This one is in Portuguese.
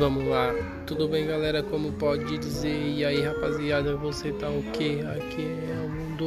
Vamos lá, tudo bem galera? Como pode dizer? E aí rapaziada, você tá o que? Aqui é o mundo